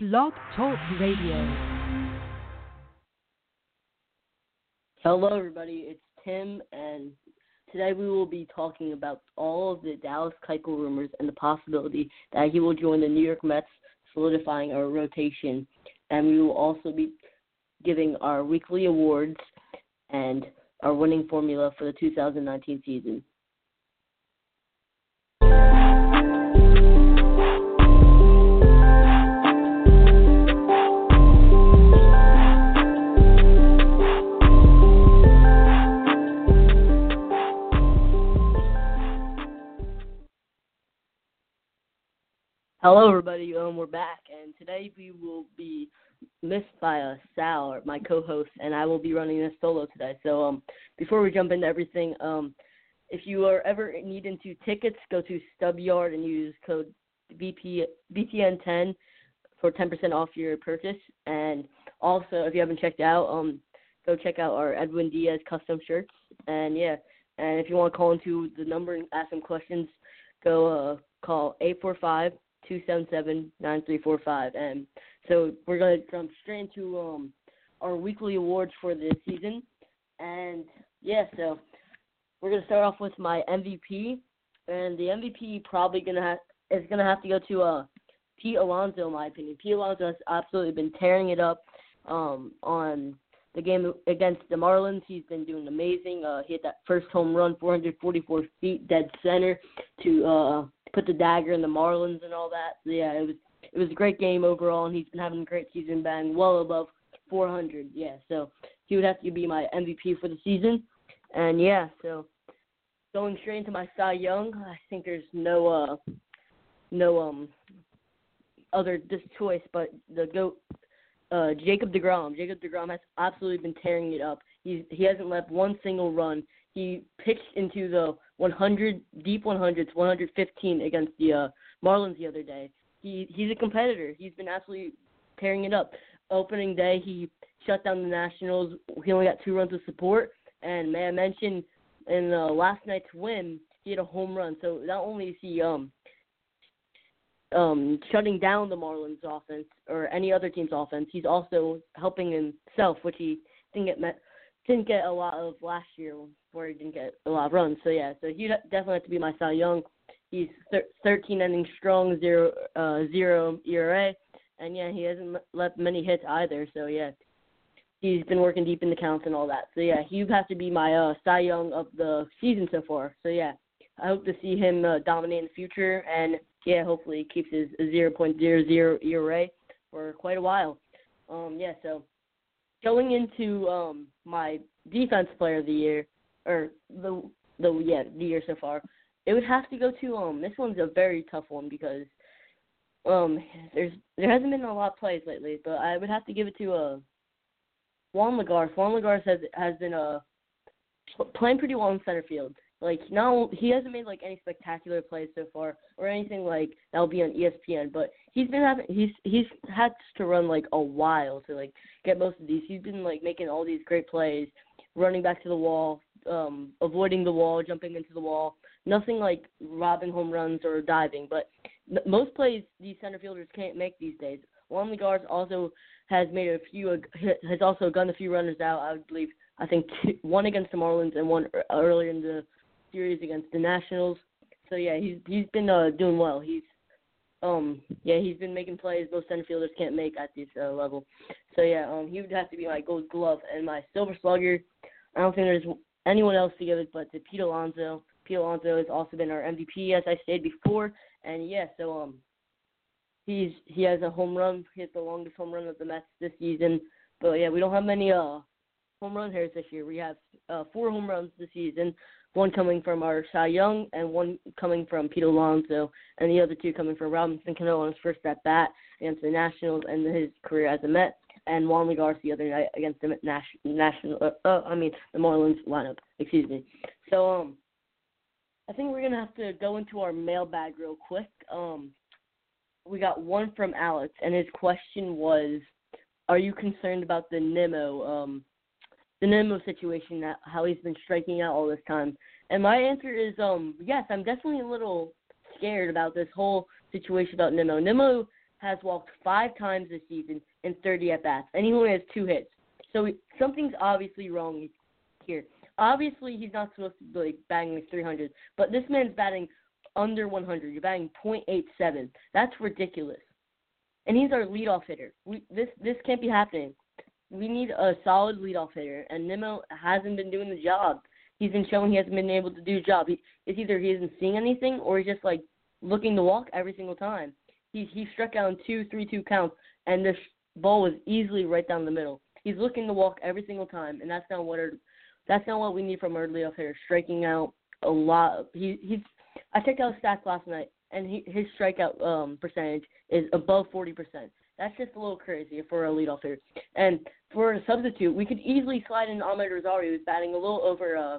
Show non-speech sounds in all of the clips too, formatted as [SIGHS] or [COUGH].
Blog Talk Radio. Hello, everybody. It's Tim, and today we will be talking about all of the Dallas Keuchel rumors and the possibility that he will join the New York Mets, solidifying our rotation. And we will also be giving our weekly awards and our winning formula for the 2019 season. Hello, everybody. Um, we're back, and today we will be missed by Sal, my co-host, and I will be running this solo today. So, um, before we jump into everything, um, if you are ever needing to tickets, go to StubYard and use code BP BTN10 for 10% off your purchase. And also, if you haven't checked out, um, go check out our Edwin Diaz custom shirts. And yeah, and if you want to call into the number and ask some questions, go uh, call 845 277 9345. And so we're to jump straight into um, our weekly awards for the season. And yeah, so we're to start off with my MVP. And the MVP probably gonna ha- is gonna have to go to uh Pete Alonso in my opinion. Pete Alonso has absolutely been tearing it up um on the game against the Marlins. He's been doing amazing. Uh, he hit that first home run, 444 feet, dead center, to uh, put the dagger in the Marlins and all that. So yeah, it was it was a great game overall, and he's been having a great season, batting well above 400. Yeah, so he would have to be my MVP for the season. And yeah, so going straight into my Cy Young, I think there's no uh no um other this choice, but the goat uh Jacob Degrom. Jacob Degrom has absolutely been tearing it up. He's he hasn't left one single run. He pitched into the 100 deep 100s, 115 against the uh, Marlins the other day. He he's a competitor. He's been absolutely tearing it up. Opening day, he shut down the Nationals. He only got two runs of support. And may I mention, in uh, last night's win, he had a home run. So not only is he um um shutting down the Marlins offense or any other team's offense, he's also helping himself, which he didn't get met didn't get a lot of last year where he didn't get a lot of runs. So yeah, so he definitely has to be my Cy Young. He's thir- 13 innings strong, zero uh, zero ERA, and yeah, he hasn't left many hits either. So yeah, he's been working deep in the counts and all that. So yeah, he has to be my uh, Cy Young of the season so far. So yeah, I hope to see him uh, dominate in the future, and yeah, hopefully he keeps his 0.00 ERA for quite a while. Um, yeah, so going into um my defense player of the year or the the yeah the year so far, it would have to go to um this one's a very tough one because um there's there hasn't been a lot of plays lately, but I would have to give it to uh Juan Lagares. Juan Lagares has has been uh playing pretty well in center field. Like now he hasn't made like any spectacular plays so far or anything like that'll be on ESPN, but he's been having he's he's had to run like a while to like get most of these. He's been like making all these great plays, running back to the wall, um, avoiding the wall, jumping into the wall. Nothing like robbing home runs or diving, but most plays these center fielders can't make these days. Juan Lagares also has made a few has also gunned a few runners out. I believe I think two, [LAUGHS] one against the Marlins and one earlier in the series against the Nationals. So yeah, he's he's been uh, doing well. He's um yeah he's been making plays most center fielders can't make at this uh, level. So yeah, um he would have to be my Gold Glove and my Silver Slugger. I don't think there's anyone else to give it but to Pete Alonso. Pete Alonso has also been our MVP as I stated before, and yeah, so um he's he has a home run. He hit the longest home run of the Mets this season. But yeah, we don't have many uh home run hitters this year. We have uh, four home runs this season one coming from our Cy Young and one coming from Pete Alonso, and the other two coming from Robinson Cano on his first at bat against the Nationals and his career as a Met, and Juan Lagares the other night against the National. Uh, uh, I mean the Marlins lineup. Excuse me. So um, I think we're gonna have to go into our mailbag real quick. Um, we got one from Alex, and his question was, "Are you concerned about the Nimmo um the Nimmo situation, that how he's been striking out all this time. And my answer is um yes, I'm definitely a little scared about this whole situation about Nimmo. Nimmo has walked five times this season in 30 at bats, and he only has two hits. So something's obviously wrong here. Obviously, he's not supposed to be like batting like 300, but this man's batting under 100. You're batting .87. That's ridiculous. And he's our leadoff hitter. We, this this can't be happening. We need a solid leadoff hitter, and Nimmo hasn't been doing the job. He's been showing he hasn't been able to do the job. He, it's either he isn't seeing anything or he's just like looking to walk every single time. He he struck out in two, three, two counts, and this ball was easily right down the middle. He's looking to walk every single time, and that's not what our, that's not what we need from our leadoff hitter. Striking out a lot. He he's. I checked out his stats last night, and he, his strikeout um, percentage is above forty percent. That's just a little crazy for a leadoff hitter. And for a substitute, we could easily slide in Amed Rosario, who's batting a little over uh,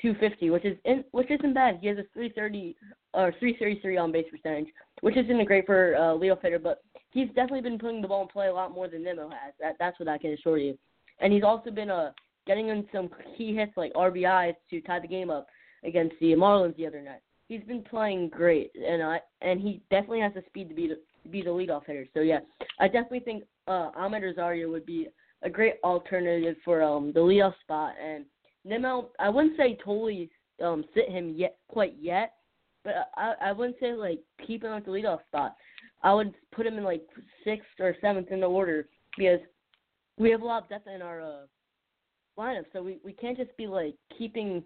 250, which is in, which isn't bad. He has a 330 or 333 on base percentage, which isn't great for uh, leadoff hitter, but he's definitely been putting the ball in play a lot more than Nimmo has. That that's what I can assure you. And he's also been uh getting in some key hits like RBIs to tie the game up against the Marlins the other night. He's been playing great, and I and he definitely has the speed to be the be the leadoff hitter. So yeah, I definitely think uh, Amed Rosario would be a great alternative for um the leadoff spot. And Nimmo, I wouldn't say totally um sit him yet quite yet, but I I wouldn't say like keep him at the leadoff spot. I would put him in like sixth or seventh in the order because we have a lot of depth in our uh, lineup, so we we can't just be like keeping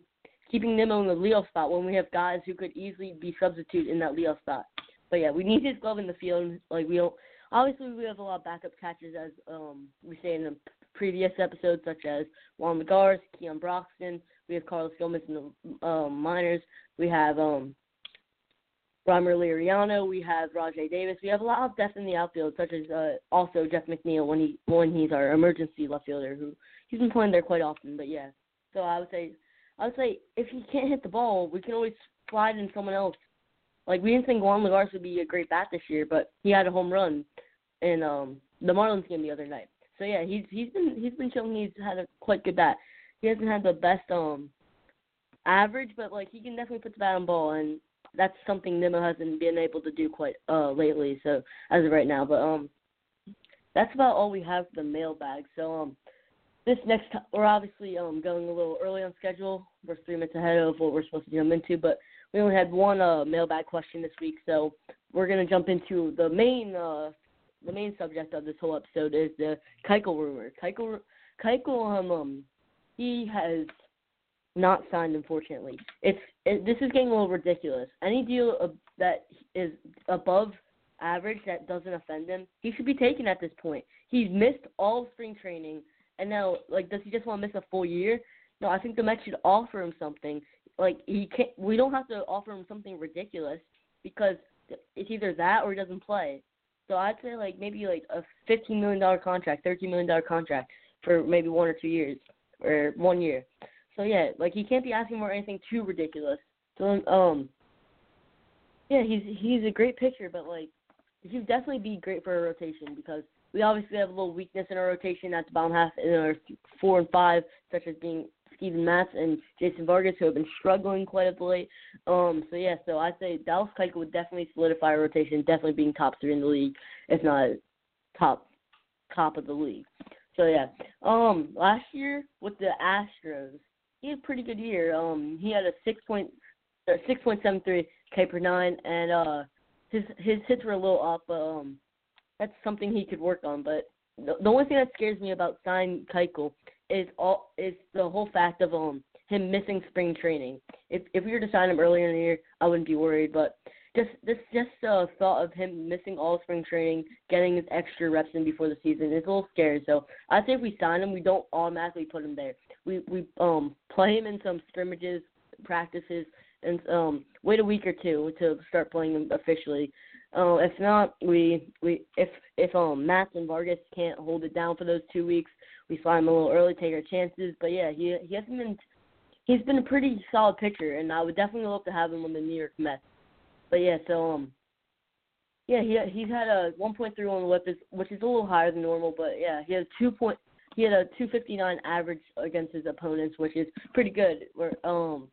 keeping Nimmo in the leadoff spot when we have guys who could easily be substitute in that leadoff spot. But yeah, we need his glove in the field. Like we don't. Obviously, we have a lot of backup catchers, as um we say in the previous episodes, such as Juan Lagares, Keon Broxton. We have Carlos Gomez in the um, minors. We have um Rymer Liriano. We have Rajai Davis. We have a lot of depth in the outfield, such as uh, also Jeff McNeil when he when he's our emergency left fielder, who he's been playing there quite often. But yeah, so I would say I would say if he can't hit the ball, we can always slide in someone else. Like we didn't think Juan Lagares would be a great bat this year, but he had a home run in um the Marlins game the other night. So yeah, he's he's been he's been showing he's had a quite good bat. He hasn't had the best um average, but like he can definitely put the bat on ball, and that's something Nimmo hasn't been able to do quite uh lately. So as of right now, but um, that's about all we have for the mailbag. So um, this next time we're obviously um going a little early on schedule. We're three minutes ahead of what we're supposed to jump into, but we only had one uh mailbag question this week, so we're gonna jump into the main uh the main subject of this whole episode is the Keuchel rumor. Keuchel Keuchel um, um he has not signed, unfortunately. It's it, this is getting a little ridiculous. Any deal that is above average that doesn't offend him, he should be taken at this point. He's missed all spring training, and now like, does he just want to miss a full year? No, I think the Mets should offer him something. Like he can't. We don't have to offer him something ridiculous because it's either that or he doesn't play. So I'd say like maybe like a fifteen million dollar contract, thirteen million dollar contract for maybe one or two years or one year. So yeah, like he can't be asking for anything too ridiculous. So um, yeah, he's he's a great pitcher, but like he would definitely be great for a rotation because we obviously have a little weakness in our rotation at the bottom half in our four and five, such as being Steven Matz and Jason Vargas, who have been struggling quite a bit. Um, so yeah, so I'd say Dallas Keuchel would definitely solidify our rotation, definitely being top three in the league, if not top top of the league. So yeah, um, last year with the Astros, he had a pretty good year. Um, he had a six point uh, six point seven three K per nine, and uh, his his hits were a little off, but um, that's something he could work on. But the, the only thing that scares me about signing Keuchel is all is the whole fact of um him missing spring training. If if we were to sign him earlier in the year, I wouldn't be worried. But just this just uh, thought of him missing all spring training, getting his extra reps in before the season is a little scary. So I think if we sign him, we don't automatically put him there. We we um play him in some scrimmages, practices, and um wait a week or two to start playing him officially. Uh, if not, we we if if um Matz and Vargas can't hold it down for those two weeks, we slide him a little early, take our chances. But yeah, he he hasn't been he's been a pretty solid pitcher, and I would definitely love to have him on the New York Mets. But yeah, so um, yeah, he he's had a 1.31 WHIP, is, which is a little higher than normal, but yeah, he had two point he had a 259 average against his opponents, which is pretty good. We're um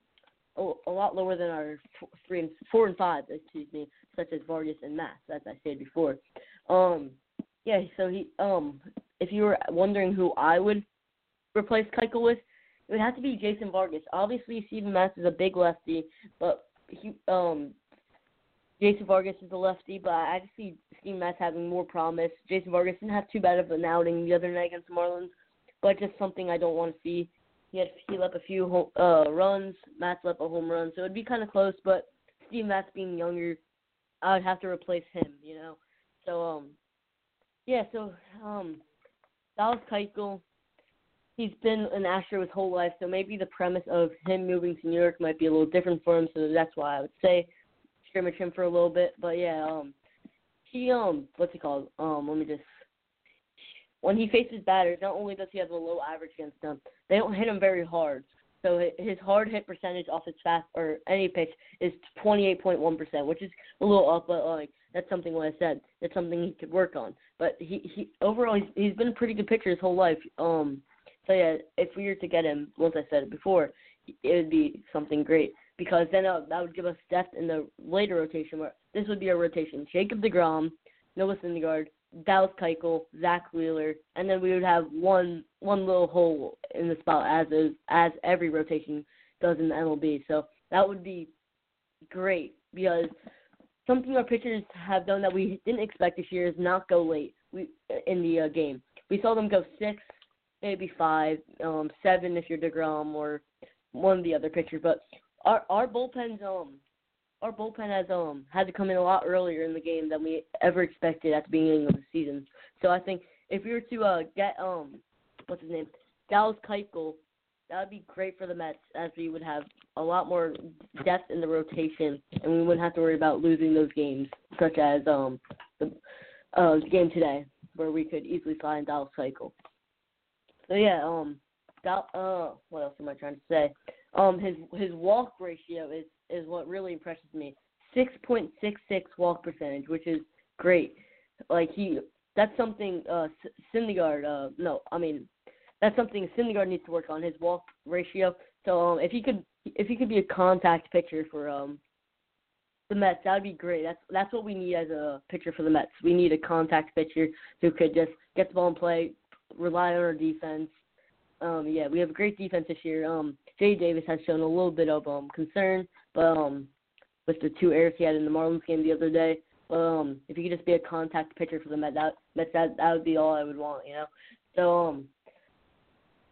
a, lot lower than our three and four and five, excuse me. such as Vargas and Matz, as I said before. Um, yeah, so he um, if you were wondering who I would replace Keuchel with, it would have to be Jason Vargas. Obviously, Steven Matz is a big lefty, but he um Jason Vargas is a lefty, but I just see Steve Matz having more promise. Jason Vargas didn't have too bad of an outing the other night against the Marlins, but just something I don't want to see. He had he left a few uh, runs. Matz left a home run, so it'd be kind of close. But Steve Matz being younger, I would have to replace him. You know, so um, yeah. So um, Dallas Keuchel, he's been an Astro his whole life, so maybe the premise of him moving to New York might be a little different for him. So that's why I would say scrimmage him for a little bit. But yeah, um, he um, what's he called? Um, let me just. When he faces batters, not only does he have a low average against them, they don't hit him very hard. So his hard hit percentage off his fast or any pitch is 28.1%, which is a little up, but like that's something what I said. That's something he could work on. But he he overall he's, he's been a pretty good pitcher his whole life. Um, so yeah, if we were to get him, once I said it before, it would be something great because then uh, that would give us depth in the later rotation. Where this would be a rotation: Jacob Degrom, Noah Syndergaard, Dallas Keuchel, Zack Wheeler, and then we would have one one little hole in the spot as is, as every rotation does in the MLB. So that would be great because something our pitchers have done that we didn't expect this year is not go late we, in the uh, game. We saw them go six, maybe five, um, seven if you're Degrom or one of the other pitchers, but our our bullpen's um our bullpen has um had to come in a lot earlier in the game than we ever expected at the beginning of the season. So I think if we were to uh get um what's his name Dallas Keuchel, that would be great for the Mets as we would have a lot more depth in the rotation and we wouldn't have to worry about losing those games such as um the uh game today where we could easily find Dallas Keuchel. So yeah, um Dal- uh what else am I trying to say? Um, his his walk ratio is is what really impresses me. Six point six six walk percentage, which is great. Like he, that's something uh Syndergaard. Uh, no, I mean that's something Syndergaard needs to work on his walk ratio. So um, if he could if he could be a contact pitcher for um the Mets, that would be great. That's that's what we need as a pitcher for the Mets. We need a contact pitcher who could just get the ball and play, rely on our defense, um, yeah, we have a great defense this year. Um, Jay Davis has shown a little bit of um concern, but um, with the two errors he had in the Marlins game the other day. Um, if he could just be a contact pitcher for the Mets, that Mets, that that would be all I would want, you know. So um,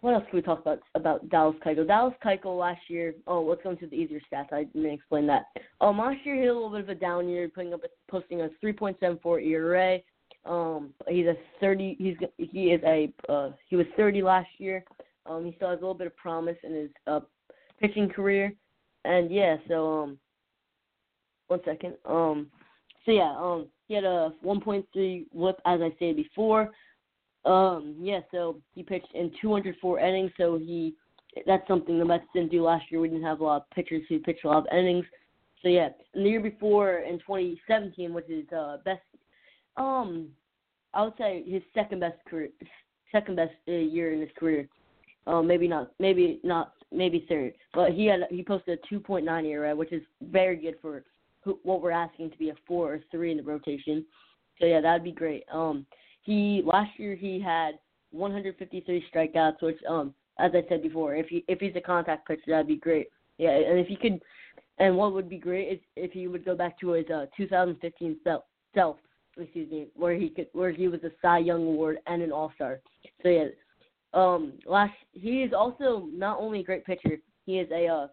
what else can we talk about about Dallas Keuchel? Dallas Keuchel last year. Oh, let's go into the easier stats. I didn't explain that. Um, last year he had a little bit of a down year, putting up a, posting a 3.74 ERA. Um, he's a 30. He's he is a uh, he was 30 last year. Um, he still has a little bit of promise in his uh pitching career, and yeah. So um, one second. Um, so yeah. Um, he had a 1.3 WHIP as I said before. Um, yeah. So he pitched in 204 innings. So he that's something the Mets didn't do last year. We didn't have a lot of pitchers who pitched a lot of innings. So yeah, and the year before in 2017 was his uh, best um, I would say his second best career, second best uh, year in his career. Uh, maybe not, maybe not, maybe third. But he had he posted a 2.9 ERA, which is very good for who, what we're asking to be a four or three in the rotation. So yeah, that'd be great. Um, he last year he had 153 strikeouts, which um, as I said before, if he if he's a contact pitcher, that'd be great. Yeah, and if he could, and what would be great is if he would go back to his uh 2015 self, self excuse me, where he could where he was a Cy Young Award and an All Star. So yeah, um, last he is also not only a great pitcher, he is a uh,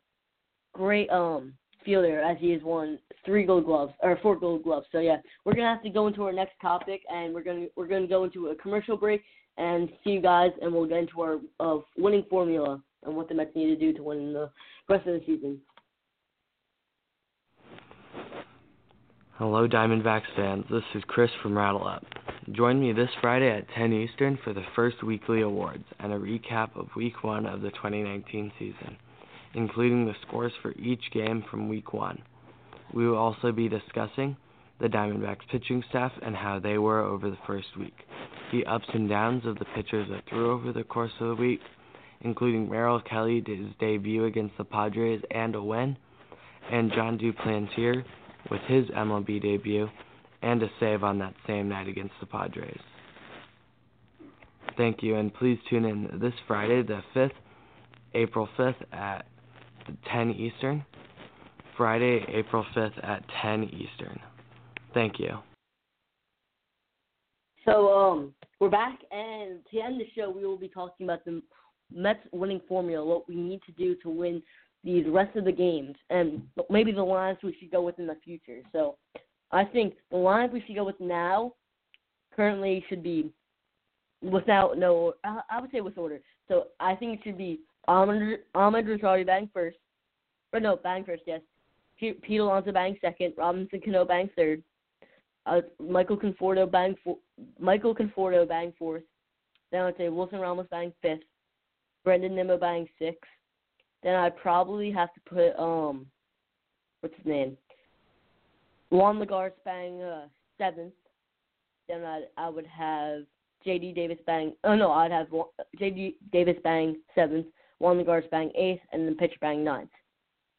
great um fielder as he has won three Gold Gloves or four Gold Gloves. So yeah, we're gonna have to go into our next topic, and we're gonna we're gonna go into a commercial break and see you guys, and we'll get into our uh, winning formula and what the Mets need to do to win the rest of the season. Hello, Diamondbacks fans. This is Chris from Rattle Up. Join me this Friday at 10 Eastern for the first weekly awards and a recap of Week 1 of the 2019 season, including the scores for each game from Week 1. We will also be discussing the Diamondbacks pitching staff and how they were over the first week, the ups and downs of the pitchers that threw over the course of the week, including Merrill Kelly his debut against the Padres and a win, and Jon Duplantier with his MLB debut and a save on that same night against the Padres. Thank you, and please tune in this Friday, the 5th, April 5th at 10 Eastern. Friday, April 5th at 10 Eastern. Thank you. So, um, we're back, and to end the show, we will be talking about the Mets winning formula, what we need to do to win these rest of the games, and maybe the lines we should go with in the future. So, I think the lines we should go with now currently should be without no, I would say with order. So I think it should be Amed, Rosario batting first, or no, batting first, yes. Pete Alonso batting second, Robinson Cano batting third, uh, Michael Conforto batting for, Michael Conforto batting fourth. Then I'd say Wilson Ramos batting fifth, Brandon Nimmo batting sixth. Then I'd probably have to put um, what's his name? Juan Lagares batting uh, seventh. Then I I would have J.D. Davis Bang. Oh no, I'd have J.D. Davis Bang seventh, Juan Lagares Bang eighth, and then pitcher Bang ninth.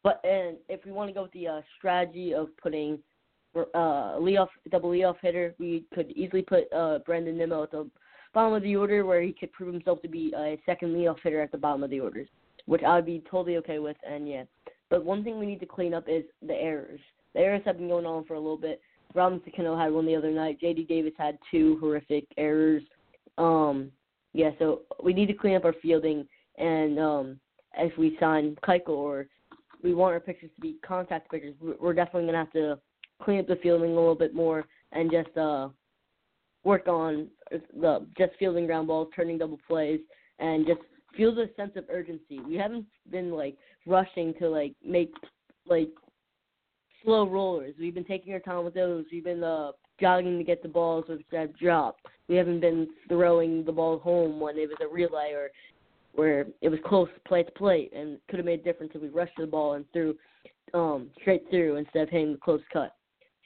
But and if we want to go with the uh, strategy of putting uh, leadoff double leadoff hitter, we could easily put uh, Brandon Nimmo at the bottom of the order, where he could prove himself to be a second leadoff hitter at the bottom of the orders, which I would be totally okay with. And yeah, but one thing we need to clean up is the errors. The errors have been going on for a little bit. Robinson Cano had one the other night. J.D. Davis had two horrific errors. Um, yeah, so we need to clean up our fielding, and um, if we sign Keuchel or we want our pitchers to be contact pitchers, we're definitely gonna have to clean up the fielding a little bit more and just uh, work on the just fielding ground balls, turning double plays, and just feel the sense of urgency. We haven't been like rushing to like make like slow rollers. We've been taking our time with those. We've been uh, jogging to get the balls which have dropped. We haven't been throwing the ball home when it was a relay or where it was close play to plate and could have made a difference if we rushed the ball and threw um, straight through instead of hitting the close cut.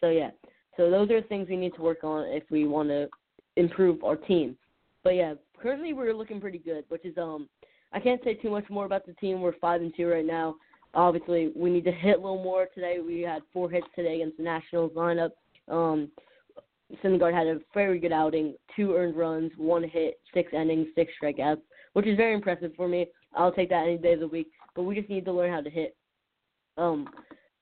So yeah, so those are things we need to work on if we want to improve our team. But yeah, currently we're looking pretty good, which is um I can't say too much more about the team. We're five and two right now. Obviously, we need to hit a little more today. We had four hits today against the Nationals lineup. Um, Syndergaard had a very good outing, two earned runs, one hit, six innings, six strikeouts, which is very impressive for me. I'll take that any day of the week. But we just need to learn how to hit. Um,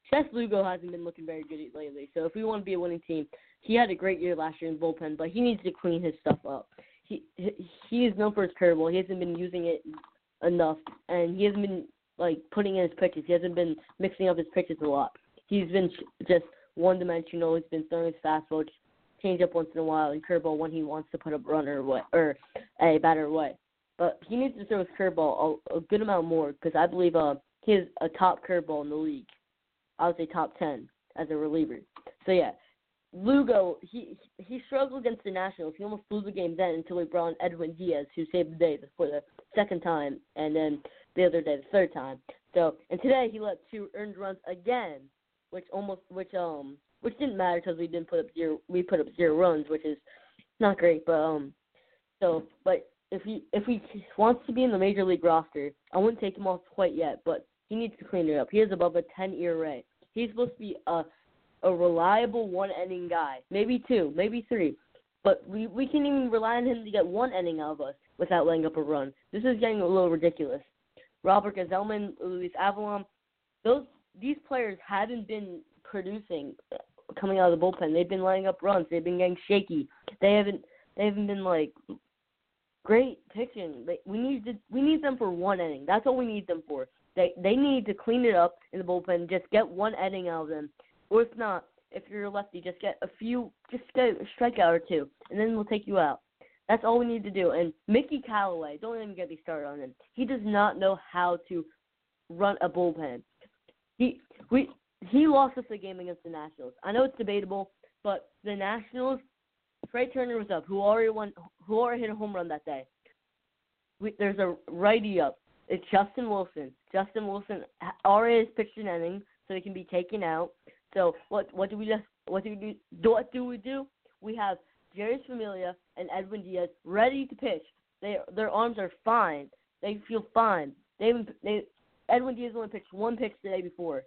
Seth Lugo hasn't been looking very good lately. So if we want to be a winning team, he had a great year last year in bullpen, but he needs to clean his stuff up. He he is known for his curveball. He hasn't been using it enough, and he hasn't been like putting in his pitches. He hasn't been mixing up his pitches a lot. He's been just one dimensional. He's been throwing his fastball, change up once in a while, and curveball when he wants to put a runner away or a batter away. But he needs to throw his curveball a, a good amount more because I believe uh he is a top curveball in the league. I would say top ten as a reliever. So yeah, Lugo he he struggled against the Nationals. He almost blew the game then until we brought in Edwin Diaz who saved the day for the second time, and then the other day the third time. So and today he let two earned runs again, which almost which um which didn't matter because we didn't put up zero we put up zero runs, which is not great. But um so but if he if he wants to be in the major league roster, I wouldn't take him off quite yet, but he needs to clean it up. He is above a 10 ERA. He's supposed to be a a reliable one inning guy, maybe two, maybe three, but we we can't even rely on him to get one inning out of us without laying up a run. This is getting a little ridiculous. Robert Gsellman, Luis Avilan, those these players haven't been producing uh, coming out of the bullpen. They've been laying up runs. They've been getting shaky. They haven't they haven't been like great pitching. They, we need to, we need them for one inning. That's all we need them for. They they need to clean it up in the bullpen. Just get one inning out of them, or if not, if you're a lefty, just get a few, just get a strikeout or two, and then we'll take you out. That's all we need to do. And Mickey Callaway, don't even get me started on him. He does not know how to run a bullpen. He we he lost us a game against the Nationals. I know it's debatable, but the Nationals, Trea Turner was up, who already won, who already hit a home run that day. We, there's a righty up. It's Justin Wilson. Justin Wilson already has pitched an inning, so he can be taken out. So what what do we just what do we do? What do we do? We have Jeurys Familia and Edwin Diaz ready to pitch. They their arms are fine. They feel fine. They they Edwin Diaz only pitched one pitch the day before.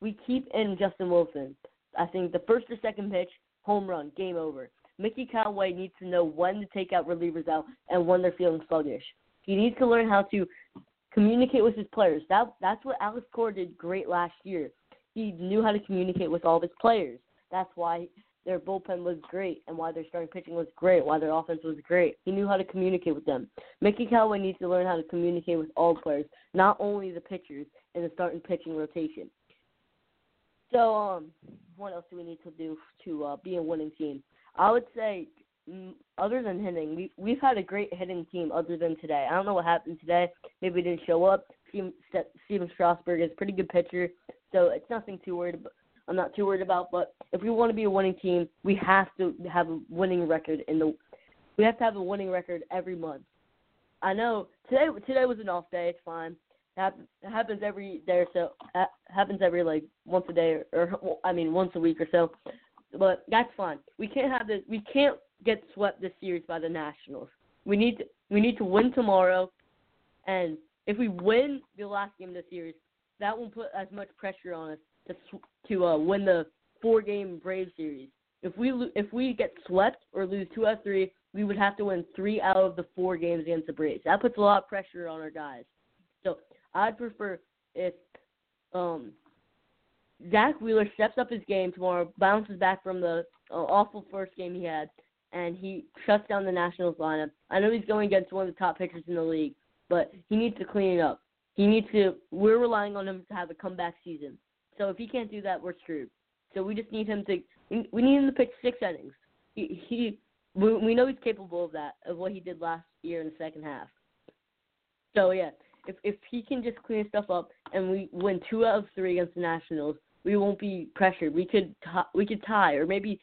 We keep in Justin Wilson. I think the first or second pitch, home run, game over. Mickey Callaway needs to know when to take out relievers out and when they're feeling sluggish. He needs to learn how to communicate with his players. That that's what Alex Cora did great last year. He knew how to communicate with all of his players. That's why their bullpen was great and why their starting pitching was great, why their offense was great. He knew how to communicate with them. Mickey Callaway needs to learn how to communicate with all players, not only the pitchers in the starting pitching rotation. So, um, what else do we need to do to uh, be a winning team? I would say, other than hitting, we we've had a great hitting team. Other than today, I don't know what happened today. Maybe we didn't show up. Stephen, Strasburg is a pretty good pitcher, so it's nothing too worried. About, I'm not too worried about. But if we want to be a winning team, we have to have a winning record in the. We have to have a winning record every month. I know today today was an off day. It's fine. It happens every day or so. happens every like once a day or, or I mean once a week or so but that's fine. We can't have this. We can't get swept this series by the Nationals. We need to, we need to win tomorrow, and if we win the last game of the series, that won't put as much pressure on us to to uh, win the four game Brave series. If we if we get swept or lose two out of three, we would have to win three out of the four games against the Braves. That puts a lot of pressure on our guys. So I'd prefer if um Zack Wheeler steps up his game tomorrow, bounces back from the uh, awful first game he had, and he shuts down the Nationals lineup. I know he's going against one of the top pitchers in the league, but he needs to clean it up. He needs to. We're relying on him to have a comeback season. So if he can't do that, we're screwed. So we just need him to. We need him to pitch six innings. He, he we, know he's capable of that, of what he did last year in the second half. So yeah, if if he can just clean stuff up and we win two out of three against the Nationals, we won't be pressured. We could t- we could tie, or maybe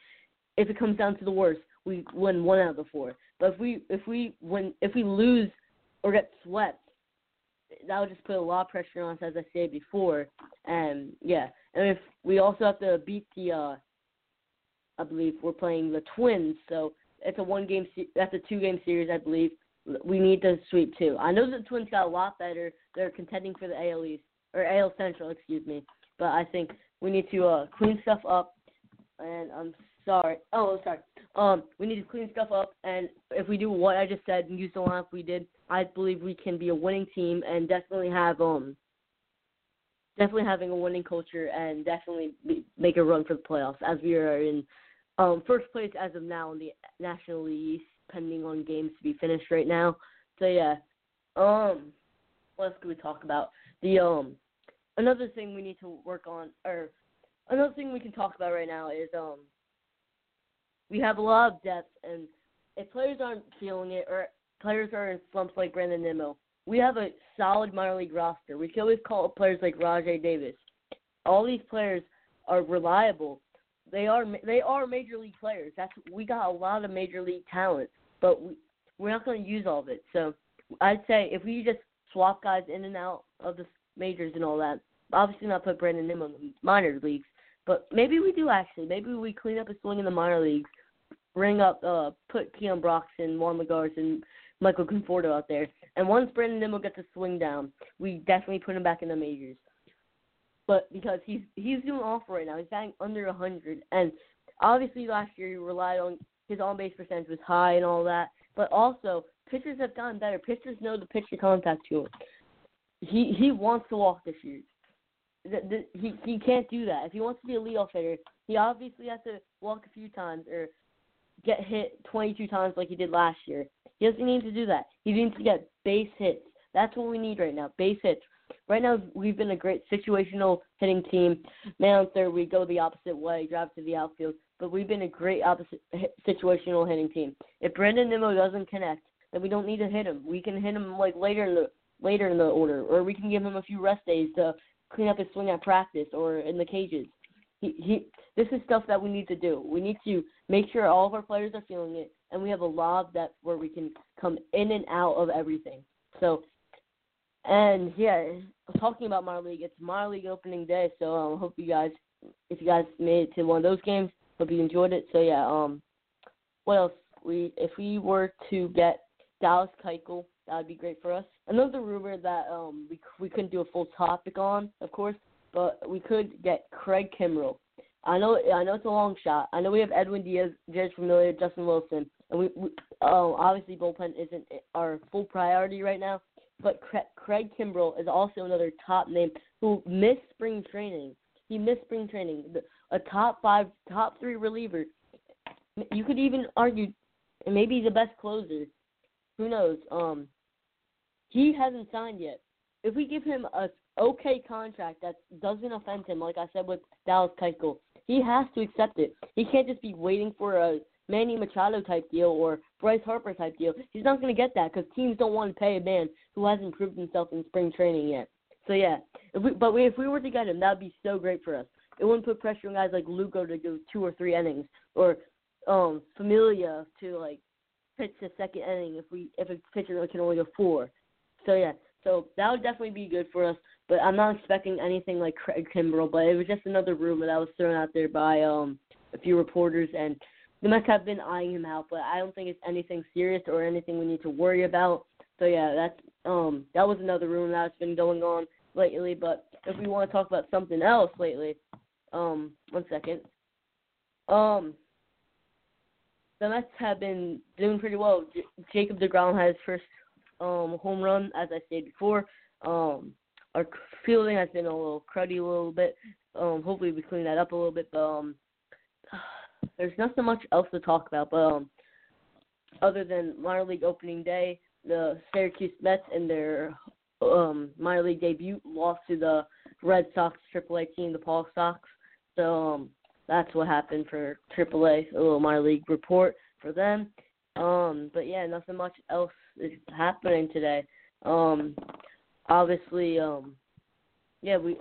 if it comes down to the worst, we win one out of the four. But if we if we win if we lose or get swept, that would just put a lot of pressure on us, as I said before. And yeah, and if we also have to beat the, uh, I believe we're playing the Twins, so it's a one game. Se- that's a two game series, I believe. We need to sweep too. I know the Twins got a lot better. They're contending for the AL East or AL Central, excuse me. But I think we need to uh, clean stuff up. And I'm sorry. Oh, sorry. Um, we need to clean stuff up. And if we do what I just said and use the lineup we did, I believe we can be a winning team and definitely have um definitely having a winning culture and definitely be, make a run for the playoffs as we are in um first place as of now in the National League, pending on games to be finished right now. So yeah. Um, what else can we talk about? The um another thing we need to work on, or another thing we can talk about right now is um, we have a lot of depth, and if players aren't feeling it, or players are in slumps like Brandon Nimmo, we have a solid minor league roster. We can always call up players like Rajai Davis. All these players are reliable. They are they are major league players. That's we got a lot of major league talent, but we we're not going to use all of it. So I'd say if we just swap guys in and out of the majors and all that. Obviously, not put Brandon Nim in the minor leagues, but maybe we do actually. Maybe we clean up a swing in the minor leagues, bring up, uh, put Keon Broxton, Juan Lagares, and Michael Conforto out there. And once Brandon Nimmo gets a swing down, we definitely put him back in the majors. But because he's he's doing awful right now, he's batting under a hundred, and obviously last year he relied on his on base percentage was high and all that. But also pitchers have gotten better. Pitchers know the pitcher contact to him he he wants to walk this year. The, the, he he can't do that. If he wants to be a leadoff hitter, he obviously has to walk a few times or get hit 22 times like he did last year. He doesn't need to do that. He needs to get base hits. That's what we need right now. Base hits. Right now, we've been a great situational hitting team. Man on third, we go the opposite way, drive to the outfield. But we've been a great opposite situational hitting team. If Brandon Nimmo doesn't connect, then we don't need to hit him. We can hit him like later in the later in the order, or we can give him a few rest days to clean up his swing at practice or in the cages. He, he, this is stuff that we need to do. We need to make sure all of our players are feeling it, and we have a of depth where we can come in and out of everything. So, and yeah, talking about my league, it's my league opening day. So I um, hope you guys, if you guys made it to one of those games, hope you enjoyed it. So yeah, um, what else? We if we were to get Dallas Keuchel that would be great for us. Another rumor that um we we couldn't do a full topic on, of course, but we could get Craig Kimbrel. I know I know it's a long shot. I know we have Edwin Diaz, Jeurys Familia, Justin Wilson, and we, we um, obviously bullpen isn't our full priority right now. But Craig Kimbrel is also another top name who missed spring training. He missed spring training. A top five, top three reliever. You could even argue maybe the best closer. Who knows? Um, he hasn't signed yet. If we give him a okay contract that doesn't offend him, like I said with Dallas Keuchel, he has to accept it. He can't just be waiting for a Manny Machado type deal or Bryce Harper type deal. He's not going to get that because teams don't want to pay a man who hasn't proved himself in spring training yet. So yeah, if we, but we, if we were to get him, that'd be so great for us. It wouldn't put pressure on guys like Lugo to go two or three innings or um Familia to like pitch the second inning if we if a pitcher can only go four. So yeah, so that would definitely be good for us. But I'm not expecting anything like Craig Kimbrel. But it was just another rumor that was thrown out there by um a few reporters and the Mets have been eyeing him out, but I don't think it's anything serious or anything we need to worry about. So yeah, that's um that was another rumor that's been going on lately. But if we want to talk about something else lately, um, one second. Um, the Mets have been doing pretty well. J- Jacob Degrom has his first um home run, as I said before. Um, our fielding has been a little cruddy a little bit. Um, hopefully we clean that up a little bit. But um, [SIGHS] there's nothing much else to talk about, but um, other than minor league opening day, the Syracuse Mets in their um minor league debut lost to the Red Sox AAA team, the PawSox. So um, that's what happened for AAA. A little minor league report for them. Um, but yeah, nothing much else is happening today. Um, obviously, um, yeah, we.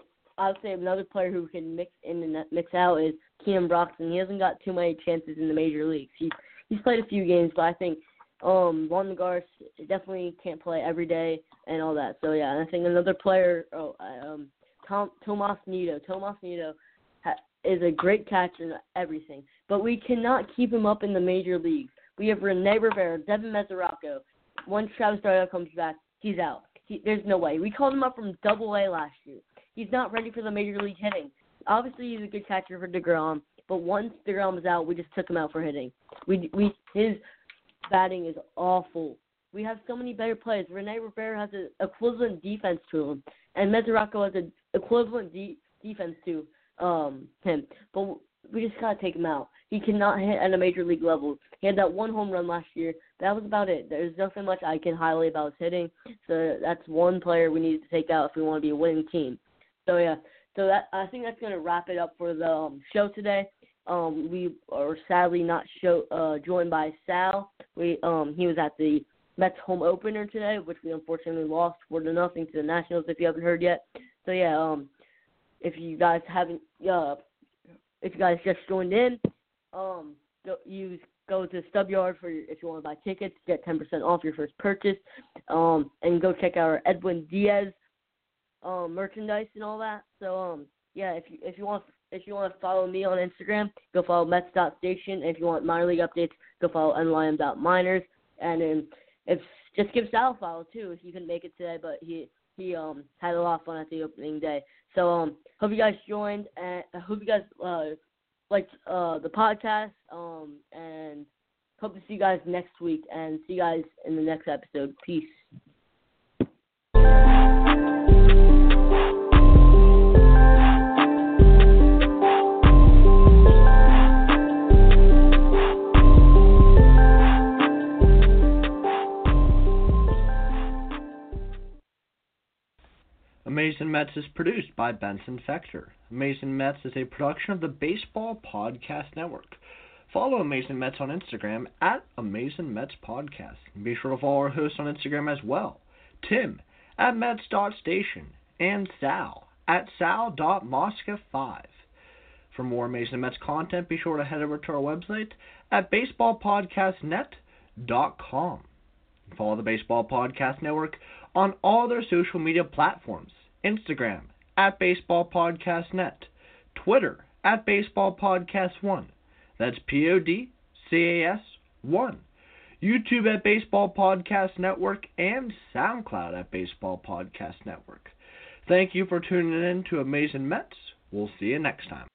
Say another player who can mix in and mix out is Keon Broxton. He hasn't got too many chances in the major leagues. He he's played a few games, but I think um Juan Lagares definitely can't play every day and all that. So yeah, and I think another player, oh um Tom Tomas Nido. Tomas Nido ha, is a great catcher and everything, but we cannot keep him up in the major leagues. We have Rene Rivera, Devin Mesoraco. Once Travis d'Arnaud comes back, he's out. He, there's no way. We called him up from Double A last year. He's not ready for the major league hitting obviously he's a good catcher for Degrom, but once Degrom is out, we just took him out for hitting. We we his batting is awful. We have so many better players. Rene Rivera has an equivalent defense to him, and Mesoraco has an equivalent de- defense to um him. But we just gotta take him out. He cannot hit at a major league level. He had that one home run last year. That was about it. There's nothing much I can highlight about his hitting. So that's one player we need to take out if we want to be a winning team. So yeah, so that I think that's gonna wrap it up for the um, show today. Um, we are sadly not show uh, joined by Sal. We um, he was at the Mets home opener today, which we unfortunately lost four to nothing to the Nationals. If you haven't heard yet, so yeah, um, if you guys haven't, uh, if you guys just joined in, um, use go to Stub Yard for if you want to buy tickets, get 10% off your first purchase, um, and go check out our Edwin Diaz um, merchandise and all that. So um, yeah, if you if you want if you want to follow me on Instagram, go follow Mets.station. If you want minor league updates, go follow NYM.minors. And then if just give Sal a follow too if you can make it today, but he he um had a lot of fun at the opening day. So um hope you guys joined and I hope you guys uh liked uh the podcast um and hope to see you guys next week and see you guys in the next episode. Peace. Amazing Mets is produced by Benson Fector. Amazing Mets is a production of the Baseball Podcast Network. Follow Amazing Mets on Instagram at Amazing Mets Podcast. be sure to follow our hosts on Instagram as well. Tim at Mets.station and Sal at Sal.Mosca5. For more Amazing Mets content, be sure to head over to our website at baseballpodcastnet.com. Follow the Baseball Podcast Network on all their social media platforms Instagram at Baseball Podcast Net, Twitter at Baseball Podcast One. That's P O D C A S One. YouTube at Baseball Podcast Network and SoundCloud at Baseball Podcast Network. Thank you for tuning in to Amazing Mets. We'll see you next time.